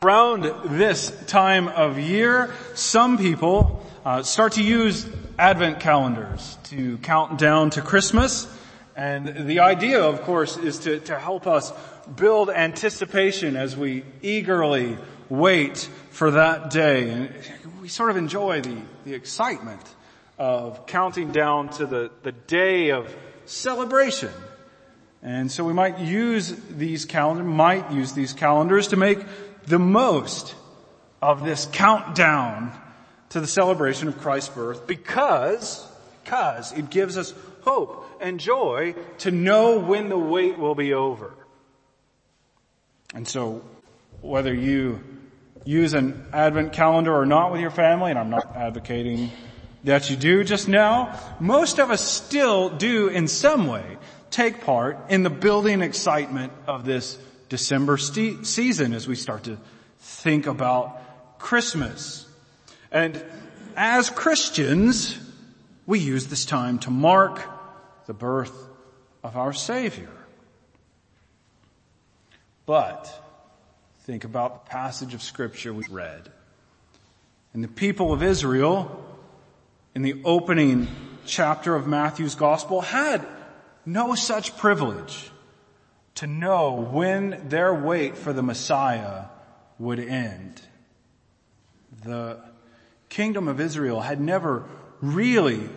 Around this time of year, some people uh, start to use Advent calendars to count down to Christmas. And the idea, of course, is to, to help us build anticipation as we eagerly wait for that day. And we sort of enjoy the, the excitement of counting down to the, the day of celebration. And so we might use these calendars, might use these calendars to make the most of this countdown to the celebration of Christ's birth because, because it gives us hope and joy to know when the wait will be over. And so whether you use an advent calendar or not with your family, and I'm not advocating that you do just now, most of us still do in some way take part in the building excitement of this December season as we start to think about Christmas. And as Christians, we use this time to mark the birth of our Savior. But think about the passage of scripture we read. And the people of Israel in the opening chapter of Matthew's gospel had no such privilege to know when their wait for the Messiah would end. The kingdom of Israel had never really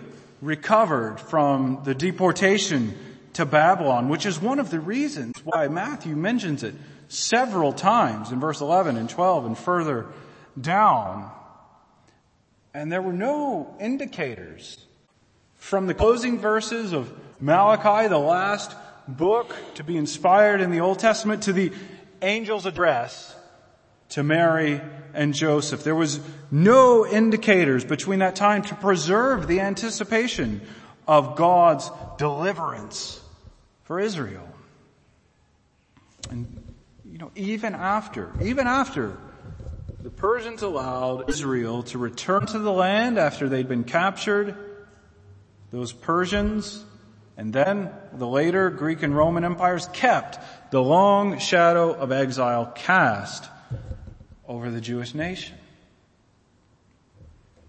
recovered from the deportation to Babylon, which is one of the reasons why Matthew mentions it several times in verse 11 and 12 and further down. And there were no indicators from the closing verses of Malachi, the last book to be inspired in the Old Testament to the angel's address to Mary and Joseph. There was no indicators between that time to preserve the anticipation of God's deliverance for Israel. And, you know, even after, even after the Persians allowed Israel to return to the land after they'd been captured, those Persians and then the later Greek and Roman empires kept the long shadow of exile cast over the Jewish nation.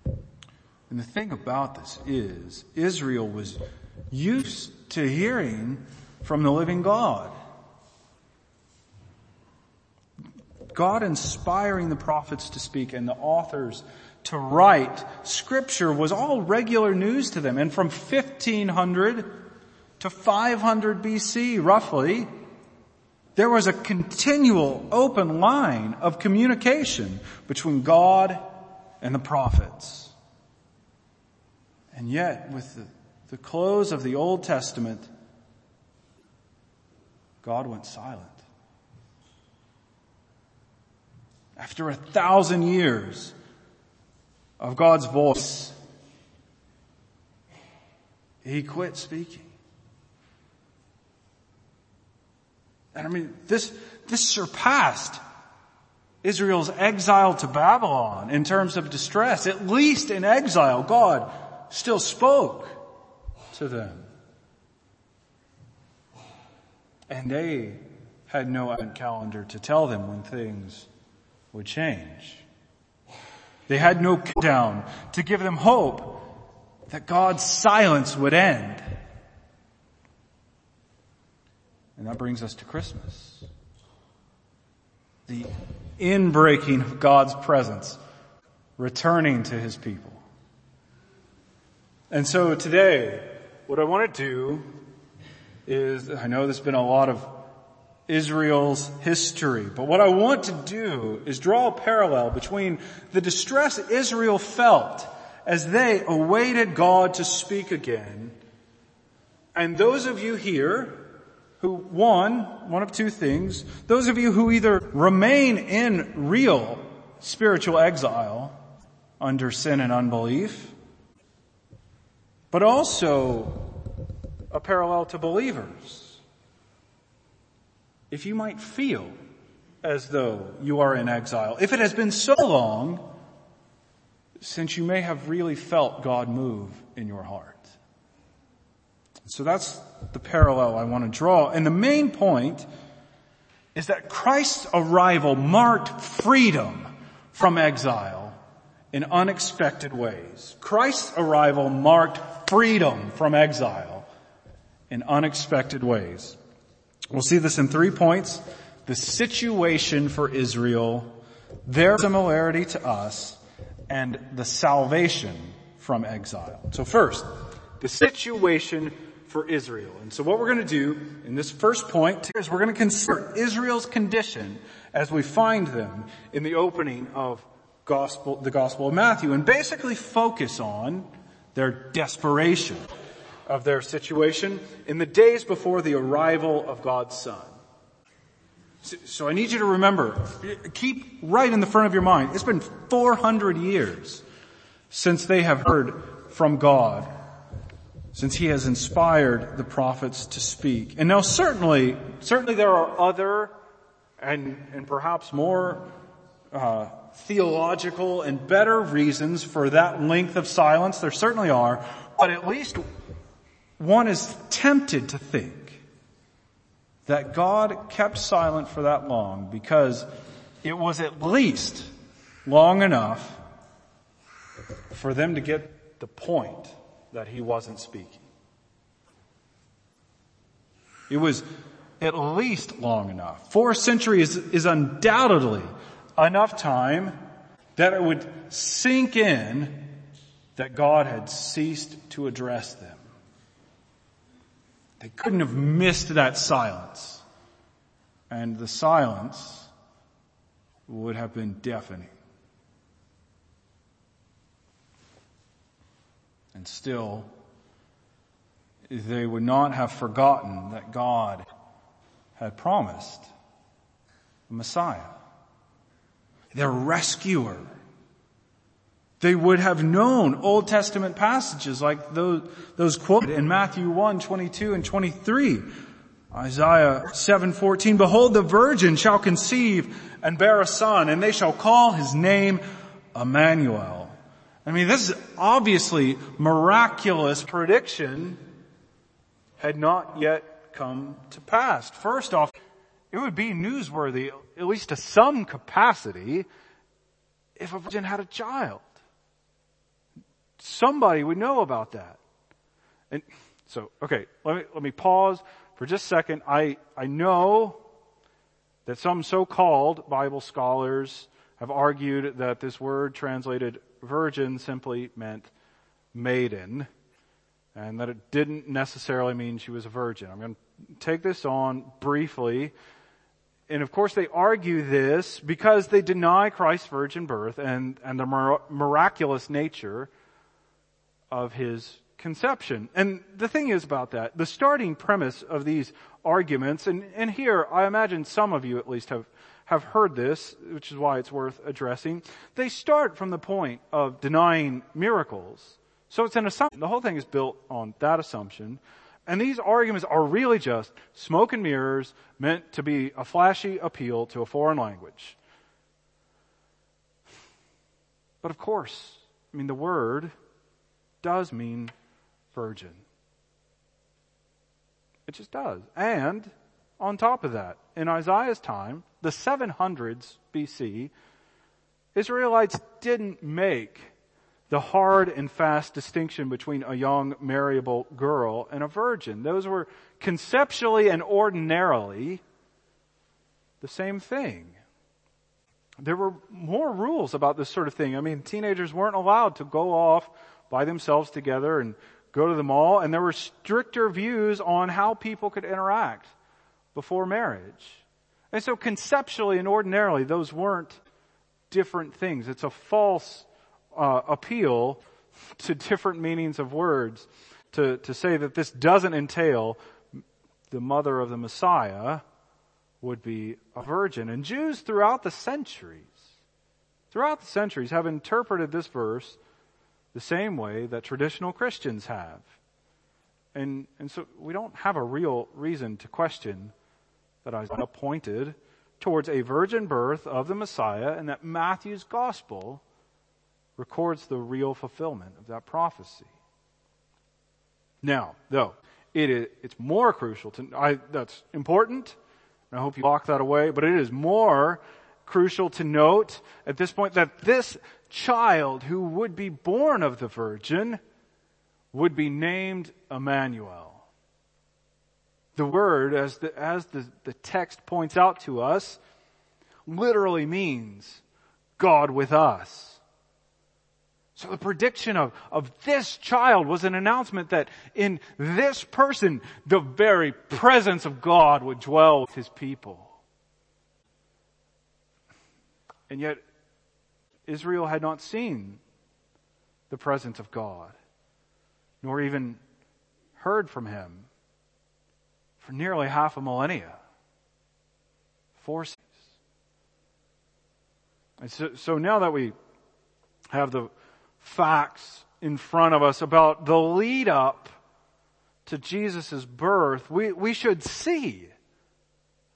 And the thing about this is Israel was used to hearing from the living God. God inspiring the prophets to speak and the authors to write scripture was all regular news to them. And from 1500 to 500 BC, roughly, there was a continual open line of communication between God and the prophets. And yet, with the, the close of the Old Testament, God went silent. After a thousand years of God's voice, He quit speaking. And I mean, this, this surpassed Israel's exile to Babylon in terms of distress. At least in exile, God still spoke to them. And they had no advent calendar to tell them when things would change. They had no countdown to give them hope that God's silence would end. And that brings us to Christmas. The inbreaking of God's presence, returning to His people. And so today, what I want to do is, I know there's been a lot of Israel's history, but what I want to do is draw a parallel between the distress Israel felt as they awaited God to speak again, and those of you here who, one, one of two things, those of you who either remain in real spiritual exile under sin and unbelief, but also a parallel to believers. If you might feel as though you are in exile, if it has been so long since you may have really felt God move in your heart. So that's the parallel I want to draw. And the main point is that Christ's arrival marked freedom from exile in unexpected ways. Christ's arrival marked freedom from exile in unexpected ways. We'll see this in three points. The situation for Israel, their similarity to us, and the salvation from exile. So first, the situation for Israel. And so what we're going to do in this first point is we're going to consider Israel's condition as we find them in the opening of gospel, the Gospel of Matthew and basically focus on their desperation of their situation in the days before the arrival of God's Son. So I need you to remember, keep right in the front of your mind, it's been 400 years since they have heard from God, since He has inspired the prophets to speak. And now certainly, certainly there are other and, and perhaps more uh, theological and better reasons for that length of silence. There certainly are, but at least one is tempted to think that God kept silent for that long because it was at least long enough for them to get the point that he wasn't speaking. It was at least long enough. Four centuries is undoubtedly enough time that it would sink in that God had ceased to address them. They couldn't have missed that silence. And the silence would have been deafening. And still, they would not have forgotten that God had promised a Messiah, their rescuer. They would have known Old Testament passages like those, those quoted in Matthew 1, 22 and 23. Isaiah 7:14 Behold the virgin shall conceive and bear a son and they shall call his name Emmanuel. I mean this is obviously miraculous prediction had not yet come to pass. First off, it would be newsworthy, at least to some capacity, if a virgin had a child. Somebody would know about that. And so, okay, let me, let me pause for just a second. I, I know that some so-called Bible scholars have argued that this word translated virgin simply meant maiden and that it didn't necessarily mean she was a virgin. I'm going to take this on briefly. And of course they argue this because they deny Christ's virgin birth and, and the miraculous nature of his conception. And the thing is about that, the starting premise of these arguments, and, and here I imagine some of you at least have, have heard this, which is why it's worth addressing. They start from the point of denying miracles. So it's an assumption. The whole thing is built on that assumption. And these arguments are really just smoke and mirrors meant to be a flashy appeal to a foreign language. But of course, I mean, the word does mean virgin. It just does. And on top of that, in Isaiah's time, the 700s BC, Israelites didn't make the hard and fast distinction between a young marriable girl and a virgin. Those were conceptually and ordinarily the same thing. There were more rules about this sort of thing. I mean, teenagers weren't allowed to go off by themselves together and go to the mall, and there were stricter views on how people could interact before marriage. And so conceptually and ordinarily, those weren't different things. It's a false uh, appeal to different meanings of words to, to say that this doesn't entail the mother of the Messiah would be a virgin. And Jews throughout the centuries, throughout the centuries have interpreted this verse the same way that traditional Christians have. And, and so we don't have a real reason to question that Isaiah pointed towards a virgin birth of the Messiah and that Matthew's gospel records the real fulfillment of that prophecy. Now, though, it is, it's more crucial to, I, that's important And I hope you lock that away, but it is more crucial to note at this point that this child who would be born of the virgin would be named Emmanuel. The word, as the, as the, the text points out to us, literally means God with us. So the prediction of, of this child was an announcement that in this person, the very presence of God would dwell with his people. And yet, Israel had not seen the presence of God, nor even heard from him for nearly half a millennia. Seasons. And so, so now that we have the facts in front of us about the lead up to Jesus' birth, we, we should see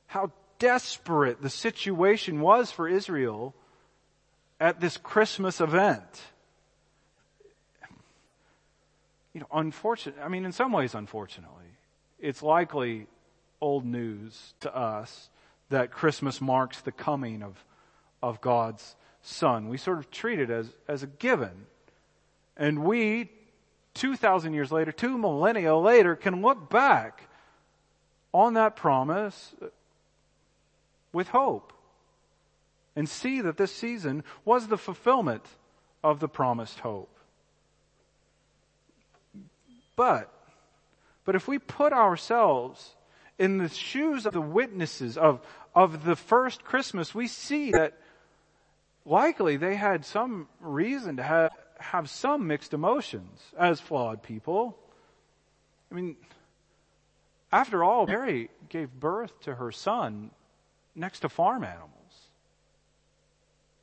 how desperate the situation was for Israel at this Christmas event. You know, unfortunately, I mean, in some ways, unfortunately, it's likely old news to us that Christmas marks the coming of, of God's Son. We sort of treat it as, as a given. And we, 2,000 years later, two millennia later, can look back on that promise with hope and see that this season was the fulfillment of the promised hope. But, but if we put ourselves in the shoes of the witnesses of, of the first Christmas, we see that likely they had some reason to have, have some mixed emotions as flawed people. I mean, after all, Mary gave birth to her son next to farm animals.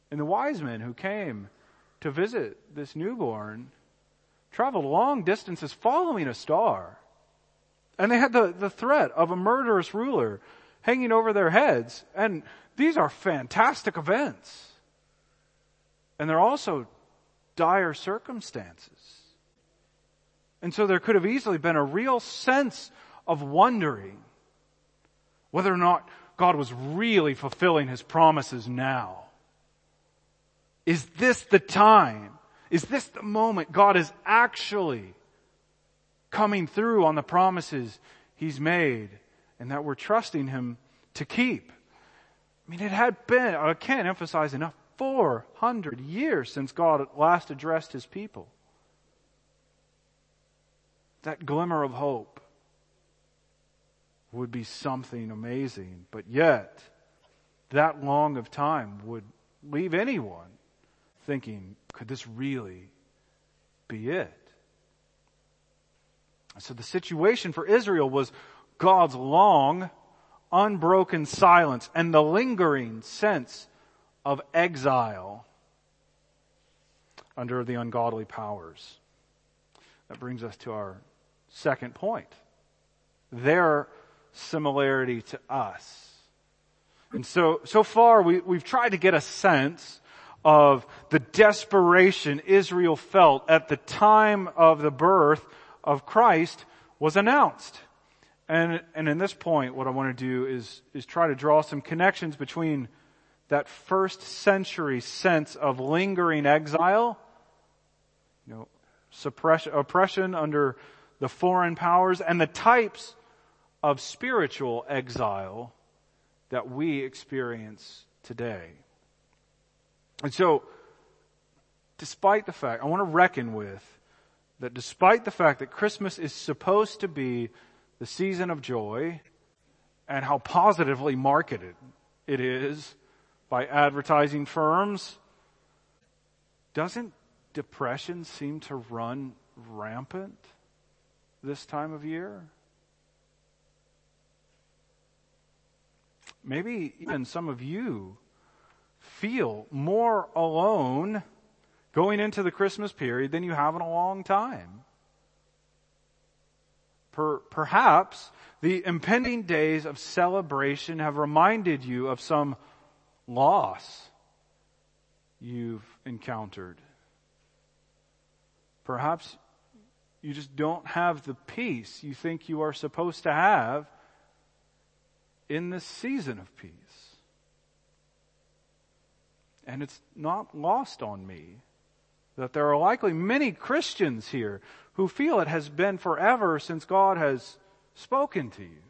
And the wise men who came to visit this newborn traveled long distances following a star. And they had the, the threat of a murderous ruler hanging over their heads. And these are fantastic events. And they're also dire circumstances. And so there could have easily been a real sense of wondering whether or not God was really fulfilling his promises now. Is this the time? Is this the moment God is actually coming through on the promises he's made and that we're trusting him to keep? I mean, it had been, I can't emphasize enough, 400 years since God last addressed his people. That glimmer of hope would be something amazing, but yet that long of time would leave anyone thinking, could this really be it? So the situation for Israel was God's long, unbroken silence and the lingering sense of exile under the ungodly powers. That brings us to our second point. Their similarity to us. And so, so far we, we've tried to get a sense of the desperation Israel felt at the time of the birth of Christ was announced. And, and in this point, what I want to do is, is try to draw some connections between that first century sense of lingering exile, you know, suppression, oppression under the foreign powers and the types of spiritual exile that we experience today. And so, despite the fact, I want to reckon with that despite the fact that Christmas is supposed to be the season of joy and how positively marketed it is by advertising firms, doesn't depression seem to run rampant this time of year? Maybe even some of you feel more alone going into the Christmas period than you have in a long time. Per, perhaps the impending days of celebration have reminded you of some loss you've encountered. Perhaps you just don't have the peace you think you are supposed to have in this season of peace. And it's not lost on me that there are likely many Christians here who feel it has been forever since God has spoken to you.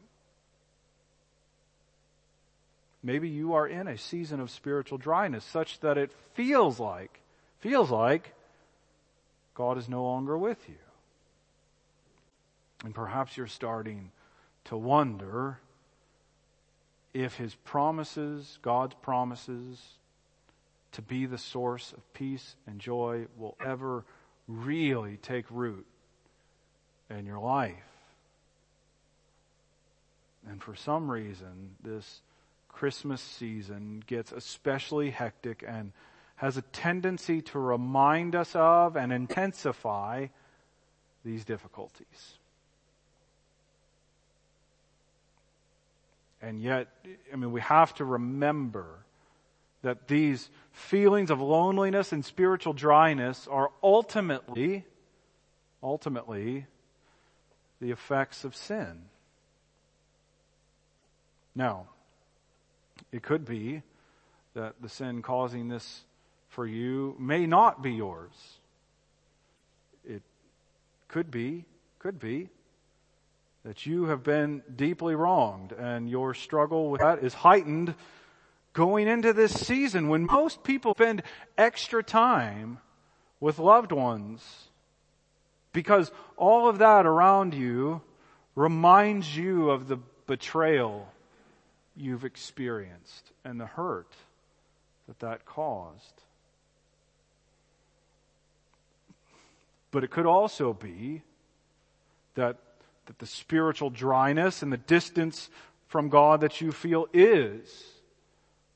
Maybe you are in a season of spiritual dryness such that it feels like, feels like God is no longer with you. And perhaps you're starting to wonder if his promises, God's promises to be the source of peace and joy will ever really take root in your life. And for some reason, this Christmas season gets especially hectic and has a tendency to remind us of and intensify these difficulties. And yet, I mean, we have to remember that these feelings of loneliness and spiritual dryness are ultimately, ultimately, the effects of sin. Now, it could be that the sin causing this for you may not be yours. It could be, could be, that you have been deeply wronged and your struggle with that is heightened going into this season when most people spend extra time with loved ones because all of that around you reminds you of the betrayal you've experienced and the hurt that that caused. But it could also be that, that the spiritual dryness and the distance from God that you feel is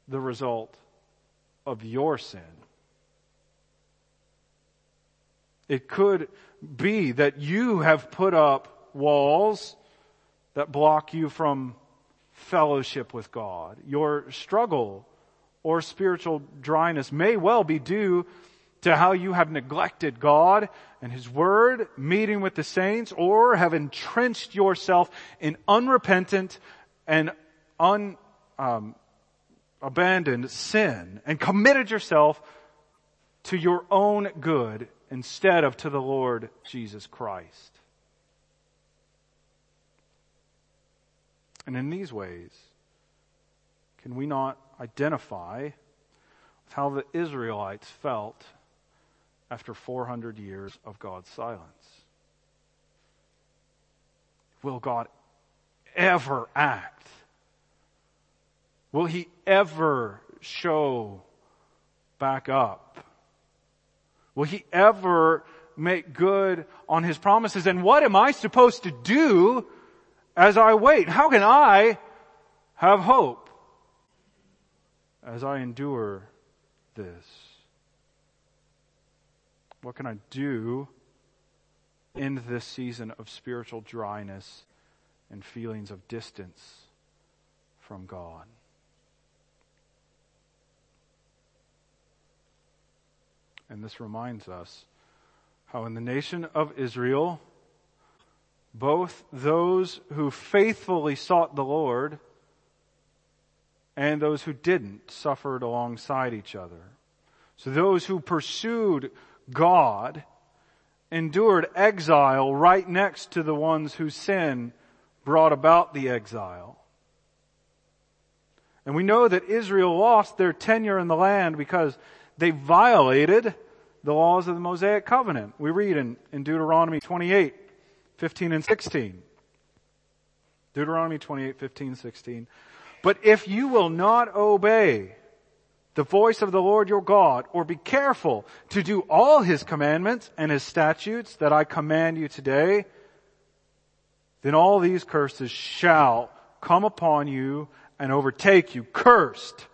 the result of your sin. It could be that you have put up walls that block you from fellowship with God. Your struggle or spiritual dryness may well be due to how you have neglected God and His Word, meeting with the saints, or have entrenched yourself in unrepentant and un, um, abandoned sin and committed yourself to your own good instead of to the Lord Jesus Christ. And in these ways, can we not identify with how the Israelites felt after 400 years of God's silence? Will God ever act? Will He ever show back up? Will He ever make good on His promises? And what am I supposed to do as I wait? How can I have hope as I endure this? What can I do in this season of spiritual dryness and feelings of distance from God? And this reminds us how in the nation of Israel, both those who faithfully sought the Lord and those who didn't suffered alongside each other. So those who pursued God endured exile right next to the ones whose sin brought about the exile. And we know that Israel lost their tenure in the land because they violated the laws of the Mosaic covenant. We read in, in Deuteronomy 28, 15 and 16. Deuteronomy 28, 15, 16. But if you will not obey the voice of the Lord your God, or be careful to do all his commandments and his statutes that I command you today, then all these curses shall come upon you and overtake you. Cursed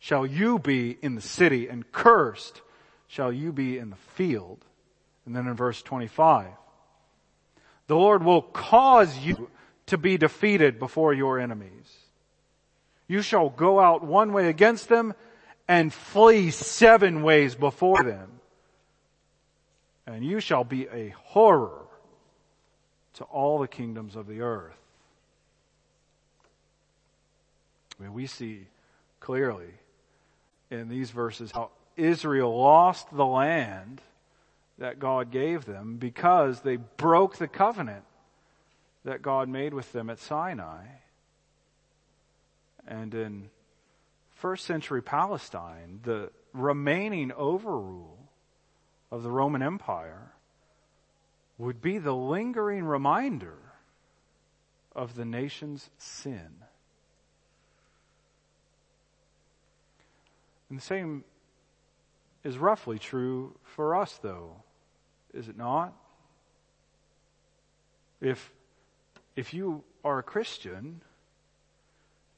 shall you be in the city, and cursed shall you be in the field. And then in verse 25, the Lord will cause you to be defeated before your enemies. You shall go out one way against them and flee seven ways before them. And you shall be a horror to all the kingdoms of the earth. I mean, we see clearly in these verses how Israel lost the land that God gave them because they broke the covenant that God made with them at Sinai. And in first century Palestine, the remaining overrule of the Roman Empire would be the lingering reminder of the nation's sin. And the same is roughly true for us, though, is it not? If, if you are a Christian,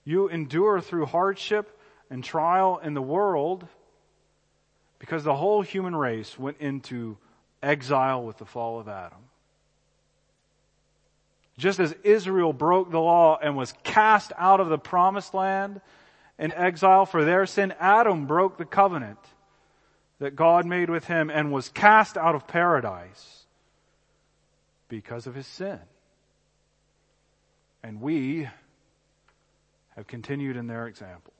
you endure through hardship and trial in the world because the whole human race went into exile with the fall of Adam. Just as Israel broke the law and was cast out of the promised land in exile for their sin, Adam broke the covenant that God made with him and was cast out of paradise because of his sin. And we have continued in their example,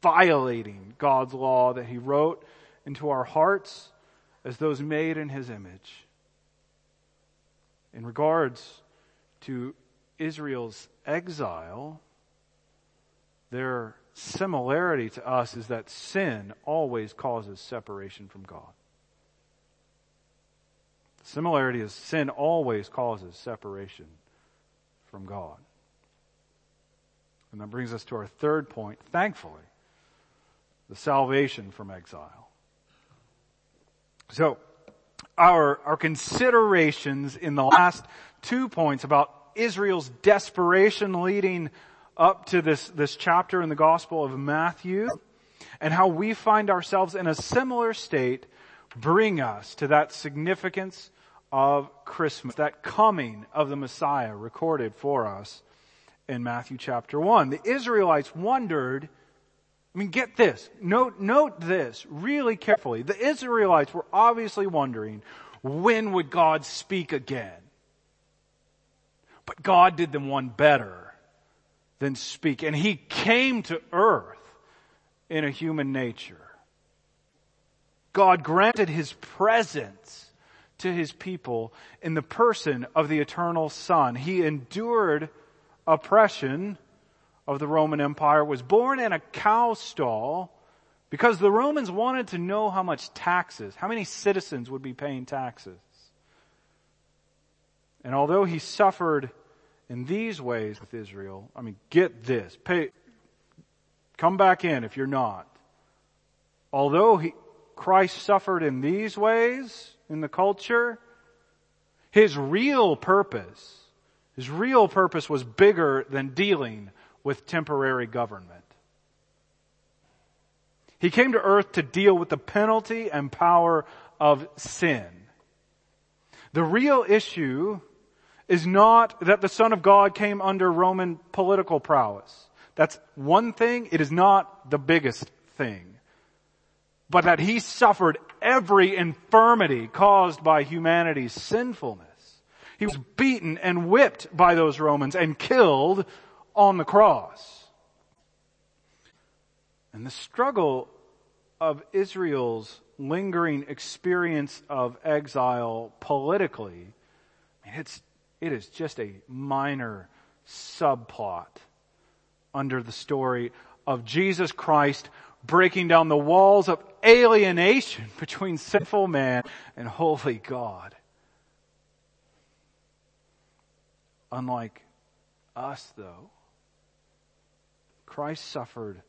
violating God's law that he wrote into our hearts as those made in his image. In regards to Israel's exile, their similarity to us is that sin always causes separation from God. The similarity is sin always causes separation from God. And that brings us to our third point, thankfully, the salvation from exile. So, our, our considerations in the last two points about Israel's desperation leading up to this, this chapter in the Gospel of Matthew and how we find ourselves in a similar state bring us to that significance of Christmas, that coming of the Messiah recorded for us in Matthew chapter 1. The Israelites wondered, I mean, get this. Note, note this really carefully. The Israelites were obviously wondering, when would God speak again? But God did them one better than speak. And He came to earth in a human nature. God granted His presence to His people in the person of the eternal Son. He endured oppression of the Roman Empire was born in a cow stall because the Romans wanted to know how much taxes, how many citizens would be paying taxes. And although he suffered in these ways with Israel, I mean, get this, pay, come back in if you're not. Although he, Christ suffered in these ways in the culture, his real purpose, his real purpose was bigger than dealing with temporary government. He came to earth to deal with the penalty and power of sin. The real issue is not that the Son of God came under Roman political prowess. That's one thing. It is not the biggest thing. But that he suffered every infirmity caused by humanity's sinfulness. He was beaten and whipped by those Romans and killed on the cross. And the struggle of Israel's lingering experience of exile politically, it's, it is just a minor subplot under the story of Jesus Christ breaking down the walls of alienation between sinful man and holy God. Unlike us though, Christ suffered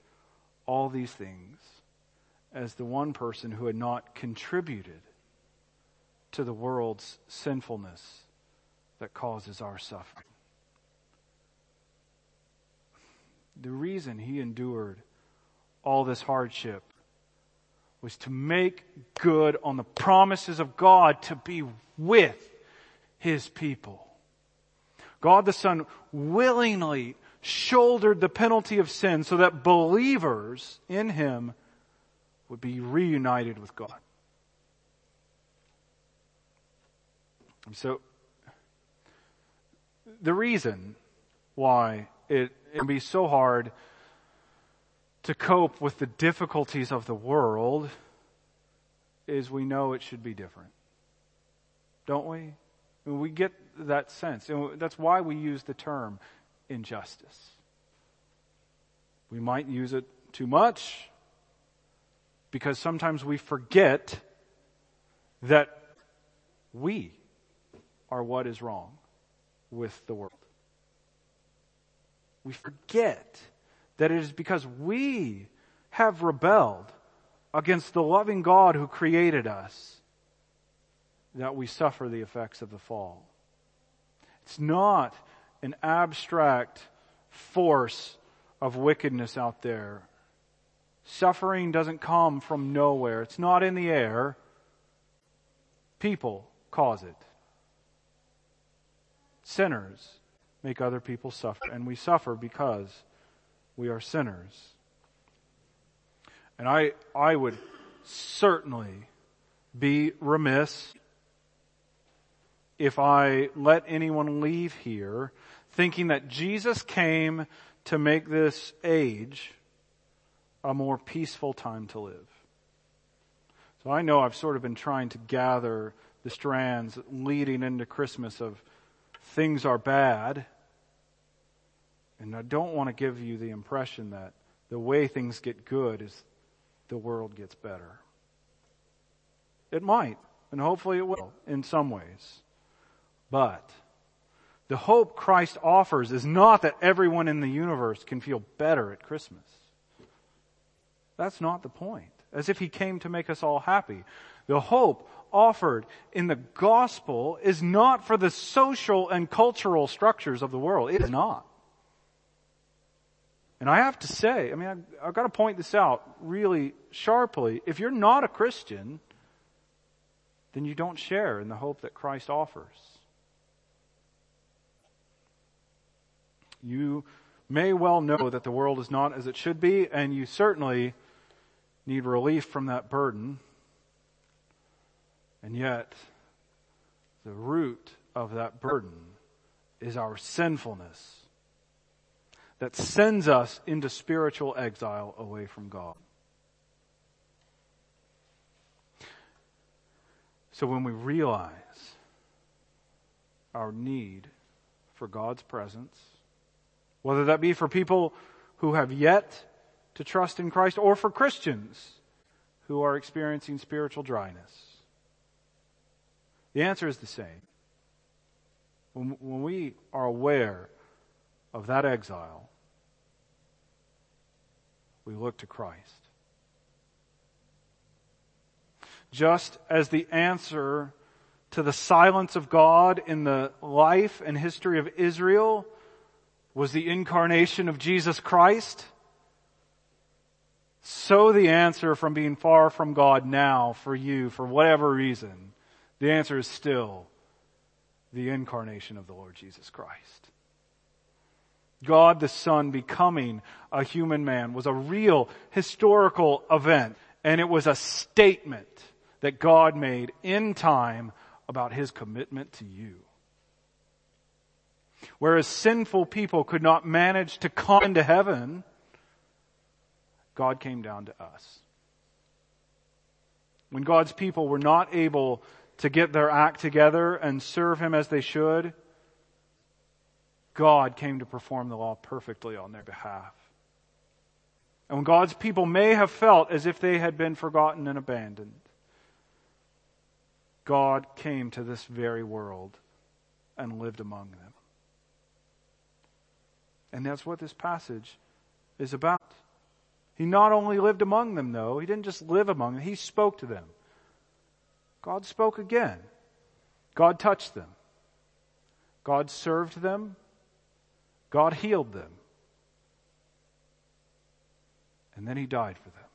all these things as the one person who had not contributed to the world's sinfulness that causes our suffering. The reason he endured all this hardship was to make good on the promises of God to be with his people. God the Son willingly shouldered the penalty of sin so that believers in him would be reunited with God. And so, the reason why it, can be so hard to cope with the difficulties of the world is we know it should be different. Don't we? We get that sense. And that's why we use the term injustice. We might use it too much because sometimes we forget that we are what is wrong with the world. We forget that it is because we have rebelled against the loving God who created us that we suffer the effects of the fall. It's not an abstract force of wickedness out there. Suffering doesn't come from nowhere. It's not in the air. People cause it. Sinners make other people suffer, and we suffer because we are sinners. And I, I would certainly be remiss if I let anyone leave here thinking that Jesus came to make this age a more peaceful time to live. So I know I've sort of been trying to gather the strands leading into Christmas of things are bad. And I don't want to give you the impression that the way things get good is the world gets better. It might, and hopefully it will in some ways. But the hope Christ offers is not that everyone in the universe can feel better at Christmas. That's not the point. As if he came to make us all happy. The hope offered in the gospel is not for the social and cultural structures of the world. It is not. And I have to say, I mean, I've, I've got to point this out really sharply. If you're not a Christian, then you don't share in the hope that Christ offers. You may well know that the world is not as it should be, and you certainly need relief from that burden. And yet, the root of that burden is our sinfulness that sends us into spiritual exile away from God. So when we realize our need for God's presence, whether that be for people who have yet to trust in Christ or for Christians who are experiencing spiritual dryness? The answer is the same. When, when we are aware of that exile, we look to Christ. Just as the answer to the silence of God in the life and history of Israel was the incarnation of Jesus Christ, so the answer from being far from God now for you, for whatever reason, the answer is still the incarnation of the Lord Jesus Christ. God the Son becoming a human man was a real historical event, and it was a statement that God made in time about his commitment to you. Whereas sinful people could not manage to come into heaven, God came down to us. When God's people were not able to get their act together and serve Him as they should, God came to perform the law perfectly on their behalf. And when God's people may have felt as if they had been forgotten and abandoned, God came to this very world and lived among them. And that's what this passage is about. He not only lived among them, though, he didn't just live among them, he spoke to them. God spoke again. God touched them. God served them. God healed them. And then he died for them.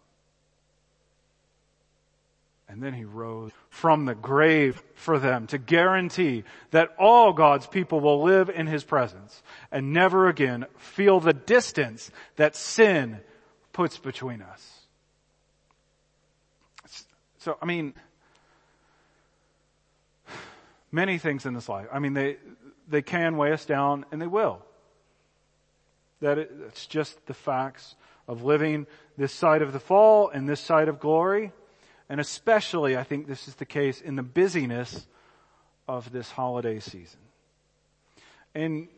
And then he rose from the grave for them to guarantee that all God's people will live in his presence and never again feel the distance that sin puts between us. So, I mean, many things in this life, I mean, they, they can weigh us down and they will. that it's just the facts of living this side of the fall and this side of glory. And especially, I think this is the case in the busyness of this holiday season. And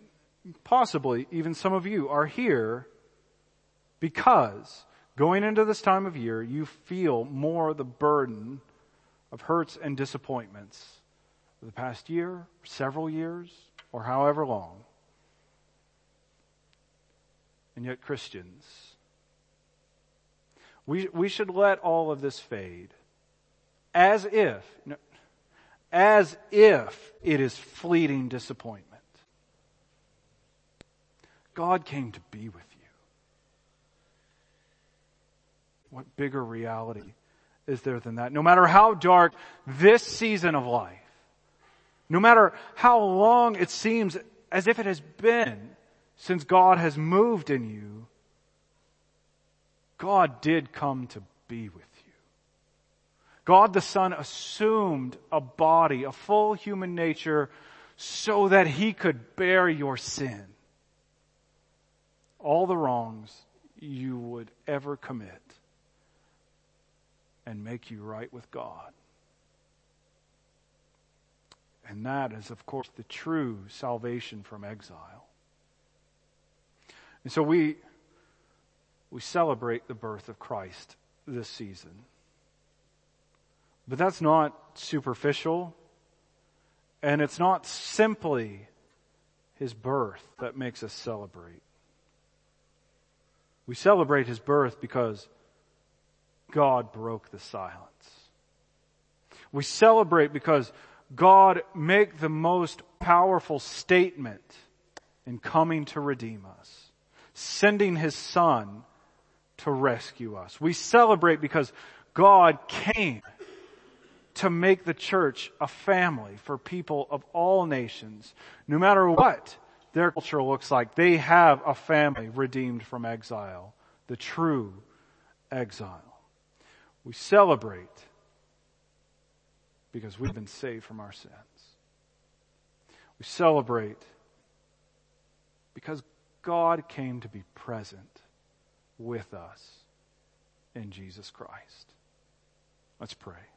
possibly even some of you are here because going into this time of year, you feel more the burden of hurts and disappointments the past year, several years, or however long. And yet Christians, we, we should let all of this fade as if, as if it is fleeting disappointment. God came to be with you. What bigger reality is there than that? No matter how dark this season of life, no matter how long it seems as if it has been since God has moved in you, God did come to be with you. God the Son assumed a body, a full human nature, so that He could bear your sin. All the wrongs you would ever commit and make you right with God. And that is, of course, the true salvation from exile. And so we, we celebrate the birth of Christ this season. But that's not superficial, and it's not simply his birth that makes us celebrate. We celebrate his birth because God broke the silence. We celebrate because God made the most powerful statement in coming to redeem us, sending his son to rescue us. We celebrate because God came to make the church a family for people of all nations, no matter what their culture looks like. They have a family redeemed from exile, the true exile. We celebrate because we've been saved from our sins. We celebrate because God came to be present with us in Jesus Christ. Let's pray.